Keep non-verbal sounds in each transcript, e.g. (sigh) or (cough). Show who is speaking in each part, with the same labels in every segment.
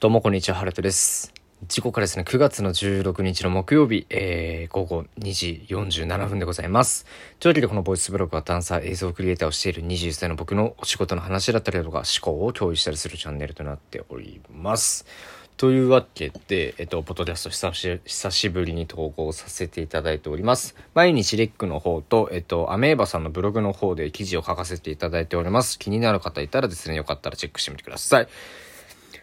Speaker 1: どうもこんにちは、ハルトです。時刻からですね、9月の16日の木曜日、えー、午後2時47分でございます。というわけで、このボイスブログはダンサー、映像クリエイターをしている21歳の僕のお仕事の話だったりだとか、思考を共有したりするチャンネルとなっております。というわけで、えっと、ポッドキャスト久し久しぶりに投稿させていただいております。毎日レックの方と、えっと、アメーバさんのブログの方で記事を書かせていただいております。気になる方いたらですね、よかったらチェックしてみてください。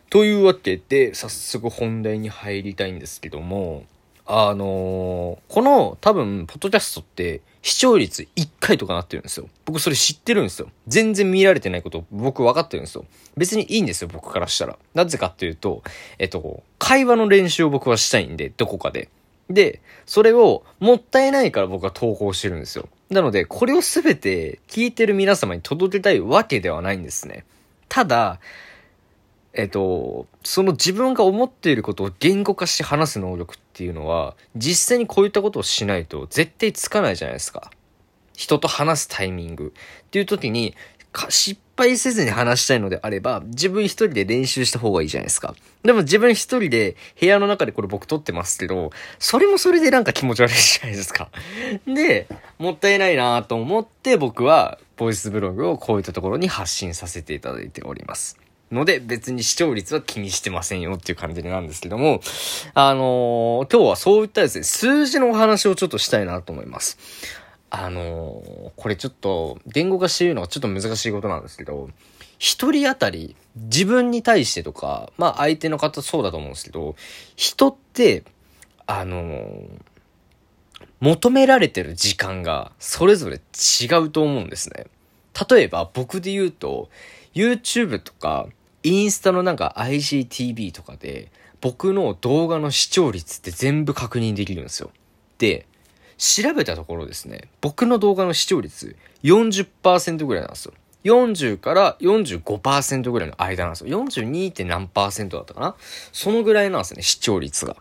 Speaker 1: というわけで、早速本題に入りたいんですけども、あのーこの多分、ポッドキャストって視聴率1回とかなってるんですよ。僕それ知ってるんですよ。全然見られてないこと僕分かってるんですよ。別にいいんですよ、僕からしたら。なぜかっていうと、えっと、会話の練習を僕はしたいんで、どこかで。で、それをもったいないから僕は投稿してるんですよ。なので、これをすべて聞いてる皆様に届けたいわけではないんですね。ただ、えっと、その自分が思っていることを言語化して話す能力っていうのは、実際にこういったことをしないと絶対つかないじゃないですか。人と話すタイミングっていう時に、失敗せずに話したいのであれば、自分一人で練習した方がいいじゃないですか。でも自分一人で部屋の中でこれ僕撮ってますけど、それもそれでなんか気持ち悪いじゃないですか。で、もったいないなと思って僕は、ボイスブログをこういったところに発信させていただいております。ので、別に視聴率は気にしてませんよっていう感じなんですけども、あのー今日はそういったですね、数字のお話をちょっとしたいなと思います。あのーこれちょっと、言語化して言うのはちょっと難しいことなんですけど、一人当たり、自分に対してとか、まあ相手の方そうだと思うんですけど、人って、あのー求められてる時間がそれぞれ違うと思うんですね。例えば僕で言うと、YouTube とか、インスタのなんか IGTV とかで、僕の動画の視聴率って全部確認できるんですよ。で、調べたところですね、僕の動画の視聴率40%ぐらいなんですよ。40から45%ぐらいの間なんですよ。42. 点何パーセントだったかな？そのぐらいなんですね、視聴率が。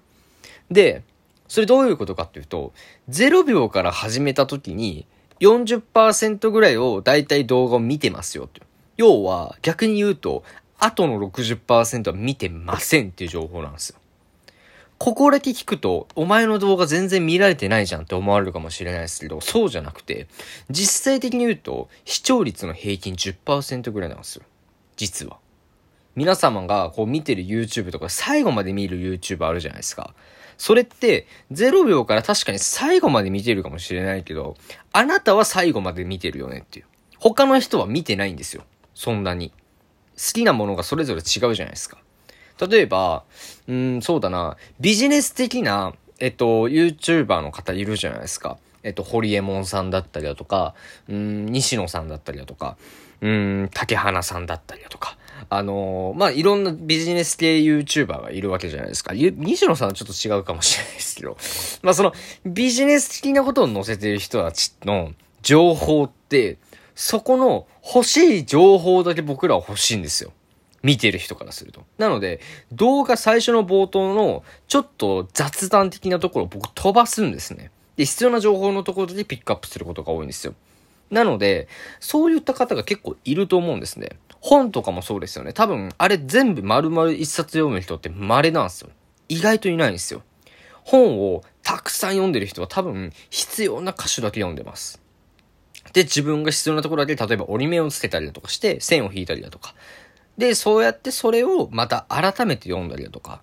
Speaker 1: で、それどういうことかっていうと、0秒から始めた時に40%ぐらいをだいたい動画を見てますよって。要は逆に言うと、後の60%は見てませんっていう情報なんですよ。ここだけ聞くと、お前の動画全然見られてないじゃんって思われるかもしれないですけど、そうじゃなくて、実際的に言うと、視聴率の平均10%ぐらいなんですよ。実は。皆様がこう見てる YouTube とか最後まで見る YouTube あるじゃないですか。それって0秒から確かに最後まで見てるかもしれないけど、あなたは最後まで見てるよねっていう。他の人は見てないんですよ。そんなに。好きなものがそれぞれ違うじゃないですか。例えば、うん、そうだな、ビジネス的な、えっと、YouTuber の方いるじゃないですか。えっと、ホリエモンさんだったりだとか、うん、西野さんだったりだとか、うん、竹花さんだったりだとか、あのーまあ、いろんなビジネス系 YouTuber がいるわけじゃないですか。ゆ西野さんはちょっと違うかもしれないですけど、まあ、その、ビジネス的なことを載せてる人たちの情報って、そこの欲しい情報だけ僕らは欲しいんですよ。見てる人からすると。なので、動画最初の冒頭のちょっと雑談的なところを僕飛ばすんですね。で、必要な情報のところでピックアップすることが多いんですよ。なので、そういった方が結構いると思うんですね。本とかもそうですよね。多分、あれ全部丸々一冊読む人って稀なんですよ。意外といないんですよ。本をたくさん読んでる人は多分必要な箇所だけ読んでます。で、自分が必要なところだけ、例えば折り目をつけたりだとかして、線を引いたりだとか。で、そうやってそれをまた改めて読んだりだとか、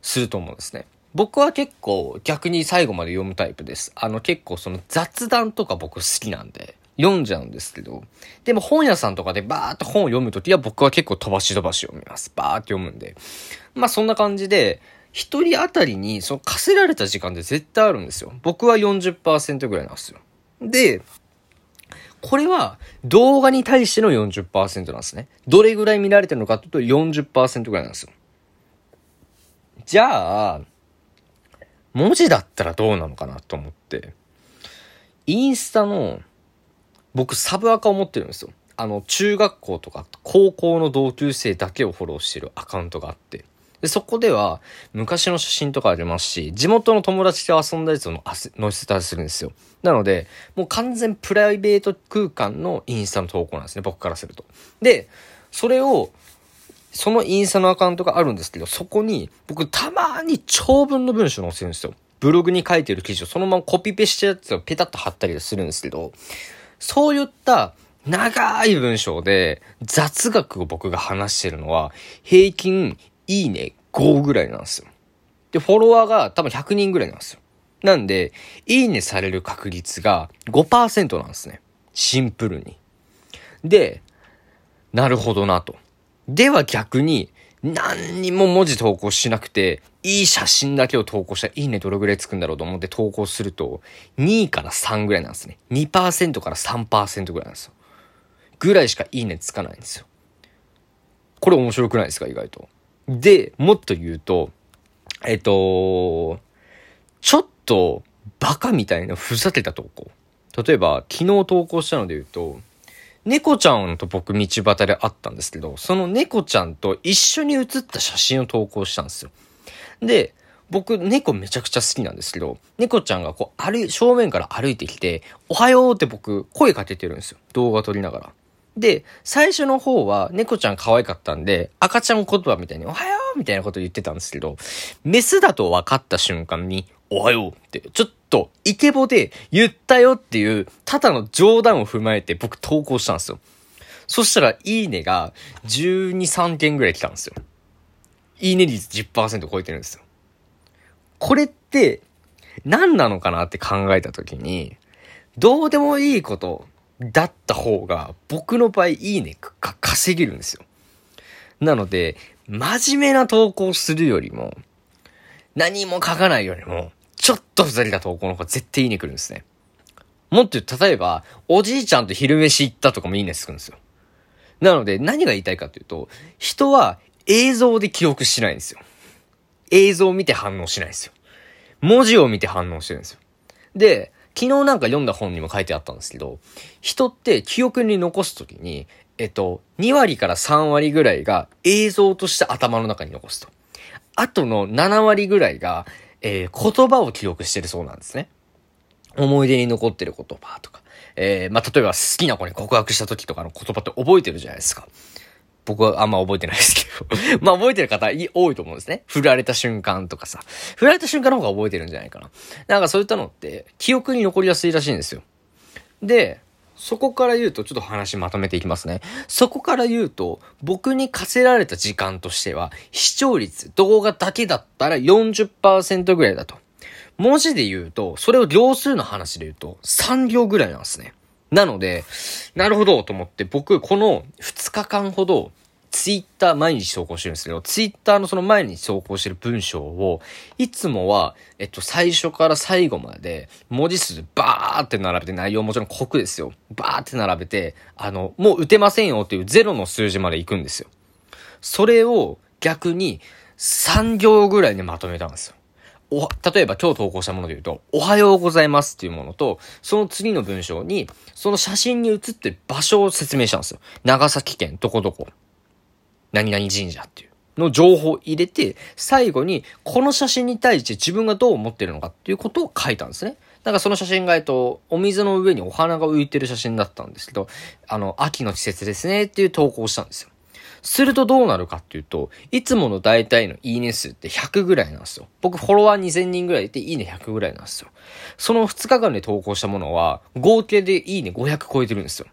Speaker 1: すると思うんですね。僕は結構逆に最後まで読むタイプです。あの結構その雑談とか僕好きなんで、読んじゃうんですけど、でも本屋さんとかでバーっと本を読むときは僕は結構飛ばし飛ばし読みます。バーって読むんで。まあそんな感じで、一人当たりにその課せられた時間って絶対あるんですよ。僕は40%ぐらいなんですよ。で、これは動画に対しての40%なんですね。どれぐらい見られてるのかというと40%ぐらいなんですよ。じゃあ、文字だったらどうなのかなと思って、インスタの、僕サブアカを持ってるんですよ。あの、中学校とか高校の同級生だけをフォローしてるアカウントがあって。で、そこでは昔の写真とかありますし、地元の友達と遊んだやつを載せたりするんですよ。なので、もう完全プライベート空間のインスタの投稿なんですね、僕からすると。で、それをそのインスタのアカウントがあるんですけど、そこに僕たまに長文の文章載せるんですよ。ブログに書いてる記事をそのままコピペしたやつをペタッと貼ったりするんですけど、そういった長い文章で雑学を僕が話してるのは平均いいね5ぐらいなんですよ。で、フォロワーが多分100人ぐらいなんですよ。なんで、いいねされる確率が5%なんですね。シンプルに。で、なるほどなと。では逆に、何にも文字投稿しなくて、いい写真だけを投稿したらいいねどれぐらいつくんだろうと思って投稿すると、2から3ぐらいなんですね。2%から3%ぐらいなんですよ。ぐらいしかいいねつかないんですよ。これ面白くないですか意外と。で、もっと言うと、えっと、ちょっとバカみたいなふざけた投稿。例えば、昨日投稿したので言うと、猫ちゃんと僕道端で会ったんですけど、その猫ちゃんと一緒に写った写真を投稿したんですよ。で、僕、猫めちゃくちゃ好きなんですけど、猫ちゃんがこう、歩い、正面から歩いてきて、おはようって僕、声かけてるんですよ。動画撮りながら。で、最初の方は猫ちゃん可愛かったんで、赤ちゃん言葉みたいに、おはようみたいなこと言ってたんですけど、メスだと分かった瞬間に、おはようって、ちょっと、イケボで言ったよっていう、ただの冗談を踏まえて僕投稿したんですよ。そしたら、いいねが12、3件ぐらい来たんですよ。いいね率10%超えてるんですよ。これって、何なのかなって考えたときに、どうでもいいことだった方が、僕の場合いいねが稼げるんですよ。なので、真面目な投稿するよりも、何も書かないよりも、ちょっとふざけた投稿の方が絶対いいね来るんですね。もっと言うと、例えば、おじいちゃんと昼飯行ったとかもいいねつくんですよ。なので、何が言いたいかというと、人は映像で記憶しないんですよ。映像を見て反応しないんですよ。文字を見て反応してるんですよ。で、昨日なんか読んだ本にも書いてあったんですけど、人って記憶に残すときに、えっと、2割から3割ぐらいが映像として頭の中に残すと。あとの7割ぐらいがえー、言葉を記憶してるそうなんですね。思い出に残ってる言葉とか。えー、まあ、例えば好きな子に告白した時とかの言葉って覚えてるじゃないですか。僕はあんま覚えてないですけど (laughs) まあ覚えてる方多いと思うんですね。振られた瞬間とかさ。振られた瞬間の方が覚えてるんじゃないかな。なんかそういったのって記憶に残りやすいらしいんですよ。で、そこから言うと、ちょっと話まとめていきますね。そこから言うと、僕に課せられた時間としては、視聴率、動画だけだったら40%ぐらいだと。文字で言うと、それを行数の話で言うと、3行ぐらいなんですね。なので、なるほどと思って、僕、この2日間ほど、ツイッター毎日投稿してるんですけど、ツイッターのその毎日投稿してる文章を、いつもは、えっと、最初から最後まで、文字数バーって並べて、内容もちろん濃くですよ。バーって並べて、あの、もう打てませんよっていうゼロの数字まで行くんですよ。それを逆に3行ぐらいにまとめたんですよ。お、例えば今日投稿したもので言うと、おはようございますっていうものと、その次の文章に、その写真に写ってる場所を説明したんですよ。長崎県どこどこ。何々神社っていうの情報を入れて、最後にこの写真に対して自分がどう思ってるのかっていうことを書いたんですね。だからその写真が、えっと、お水の上にお花が浮いてる写真だったんですけど、あの、秋の季節ですねっていう投稿をしたんですよ。するとどうなるかっていうと、いつもの大体のいいね数って100ぐらいなんですよ。僕フォロワー2000人ぐらいいていいね100ぐらいなんですよ。その2日間で投稿したものは、合計でいいね500超えてるんですよ。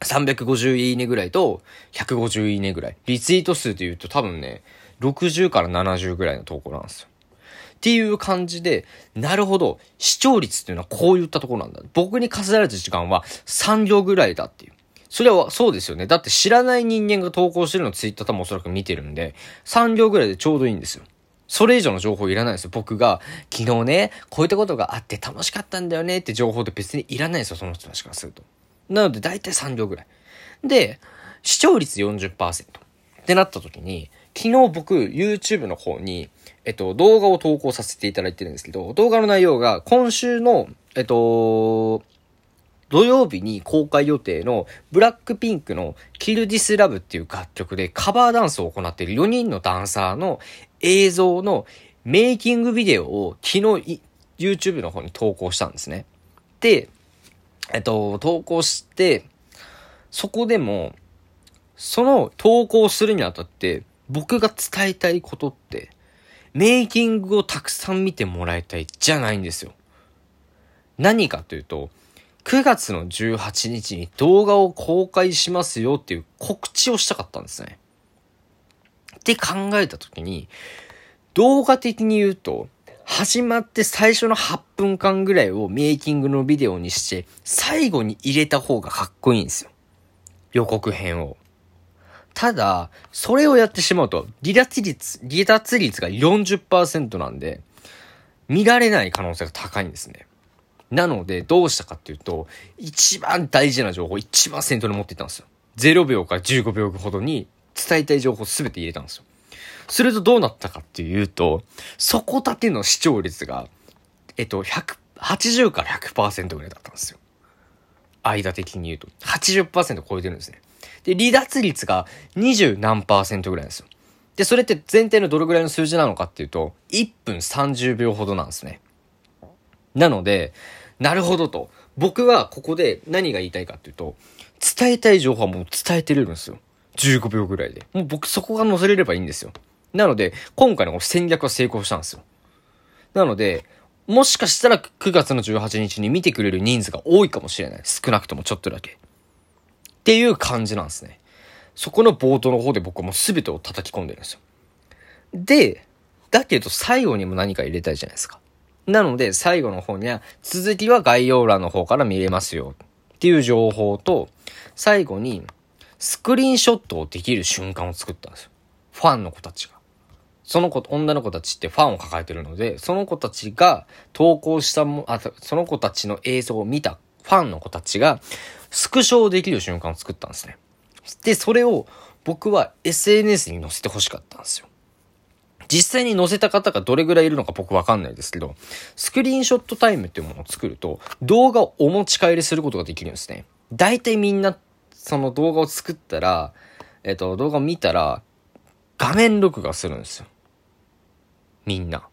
Speaker 1: 350いいねぐらいと150いいねぐらい。リツイート数で言うと多分ね、60から70ぐらいの投稿なんですよ。っていう感じで、なるほど、視聴率っていうのはこういったところなんだ。僕に課せられた時間は3秒ぐらいだっていう。それはそうですよね。だって知らない人間が投稿してるのツイッター多分おそらく見てるんで、3秒ぐらいでちょうどいいんですよ。それ以上の情報いらないですよ。僕が、昨日ね、こういったことがあって楽しかったんだよねって情報って別にいらないですよ。その人たちからすると。なので、だいたい3秒ぐらい。で、視聴率40%ってなった時に、昨日僕、YouTube の方に、えっと、動画を投稿させていただいてるんですけど、動画の内容が今週の、えっと、土曜日に公開予定のブラックピンクのキルディスラブっていう楽曲でカバーダンスを行っている4人のダンサーの映像のメイキングビデオを昨日 YouTube の方に投稿したんですね。で、えっと、投稿して、そこでも、その投稿するにあたって、僕が伝えたいことって、メイキングをたくさん見てもらいたいじゃないんですよ。何かというと、9月の18日に動画を公開しますよっていう告知をしたかったんですね。って考えたときに、動画的に言うと、始まって最初の8分間ぐらいをメイキングのビデオにして、最後に入れた方がかっこいいんですよ。予告編を。ただ、それをやってしまうと、離脱率、離脱率が40%なんで、見られない可能性が高いんですね。なので、どうしたかっていうと、一番大事な情報、一番先頭に持っていったんですよ。0秒から15秒ほどに伝えたい情報すべて入れたんですよ。するとどうなったかっていうと、そこだけの視聴率が、えっと、100、80から100%ぐらいだったんですよ。間的に言うと。80%超えてるんですね。で、離脱率が20何ぐらいなんですよ。で、それって前提のどれぐらいの数字なのかっていうと、1分30秒ほどなんですね。なので、なるほどと。僕はここで何が言いたいかっていうと、伝えたい情報はもう伝えてるんですよ。15秒ぐらいで。もう僕そこが載せれればいいんですよ。なので、今回の戦略は成功したんですよ。なので、もしかしたら9月の18日に見てくれる人数が多いかもしれない。少なくともちょっとだけ。っていう感じなんですね。そこの冒頭の方で僕はもう全てを叩き込んでるんですよ。で、だけど最後にも何か入れたいじゃないですか。なので、最後の方には、続きは概要欄の方から見れますよ。っていう情報と、最後に、スクリーンショットをできる瞬間を作ったんですよ。ファンの子たちが。その子、女の子たちってファンを抱えてるので、その子たちが投稿したも、あ、その子たちの映像を見たファンの子たちが、スクショをできる瞬間を作ったんですね。で、それを僕は SNS に載せて欲しかったんですよ。実際に載せた方がどれぐらいいるのか僕わかんないですけど、スクリーンショットタイムっていうものを作ると、動画をお持ち帰りすることができるんですね。大体みんな、その動画を作ったら、えっと、動画を見たら、画面録画するんですよ。みんな。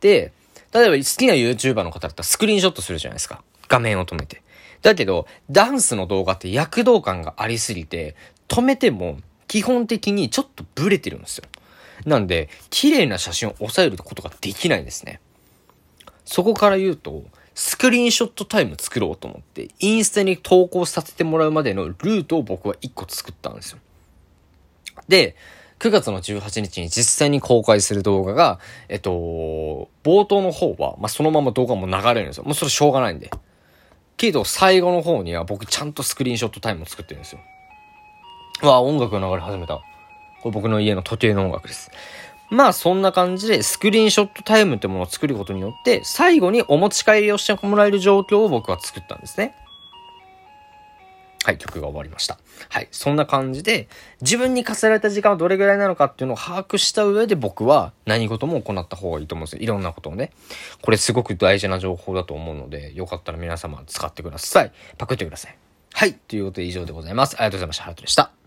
Speaker 1: で、例えば好きな YouTuber の方だったらスクリーンショットするじゃないですか。画面を止めて。だけど、ダンスの動画って躍動感がありすぎて、止めても基本的にちょっとブレてるんですよ。なんで、綺麗な写真を抑えることができないんですね。そこから言うと、スクリーンショットタイム作ろうと思って、インスタに投稿させてもらうまでのルートを僕は1個作ったんですよ。で、9月の18日に実際に公開する動画が、えっと、冒頭の方は、まあ、そのまま動画も流れるんですよ。もうそれしょうがないんで。けど、最後の方には僕ちゃんとスクリーンショットタイムを作ってるんですよ。わあ、音楽が流れ始めた。これ僕の家の時計の音楽です。まあそんな感じでスクリーンショットタイムってものを作ることによって最後にお持ち帰りをしてもらえる状況を僕は作ったんですね。はい、曲が終わりました。はい、そんな感じで自分に課せられた時間はどれぐらいなのかっていうのを把握した上で僕は何事も行った方がいいと思うんですよ。いろんなことをね。これすごく大事な情報だと思うので、よかったら皆様使ってください。パクってください。はい、ということで以上でございます。ありがとうございました。ハルトでした。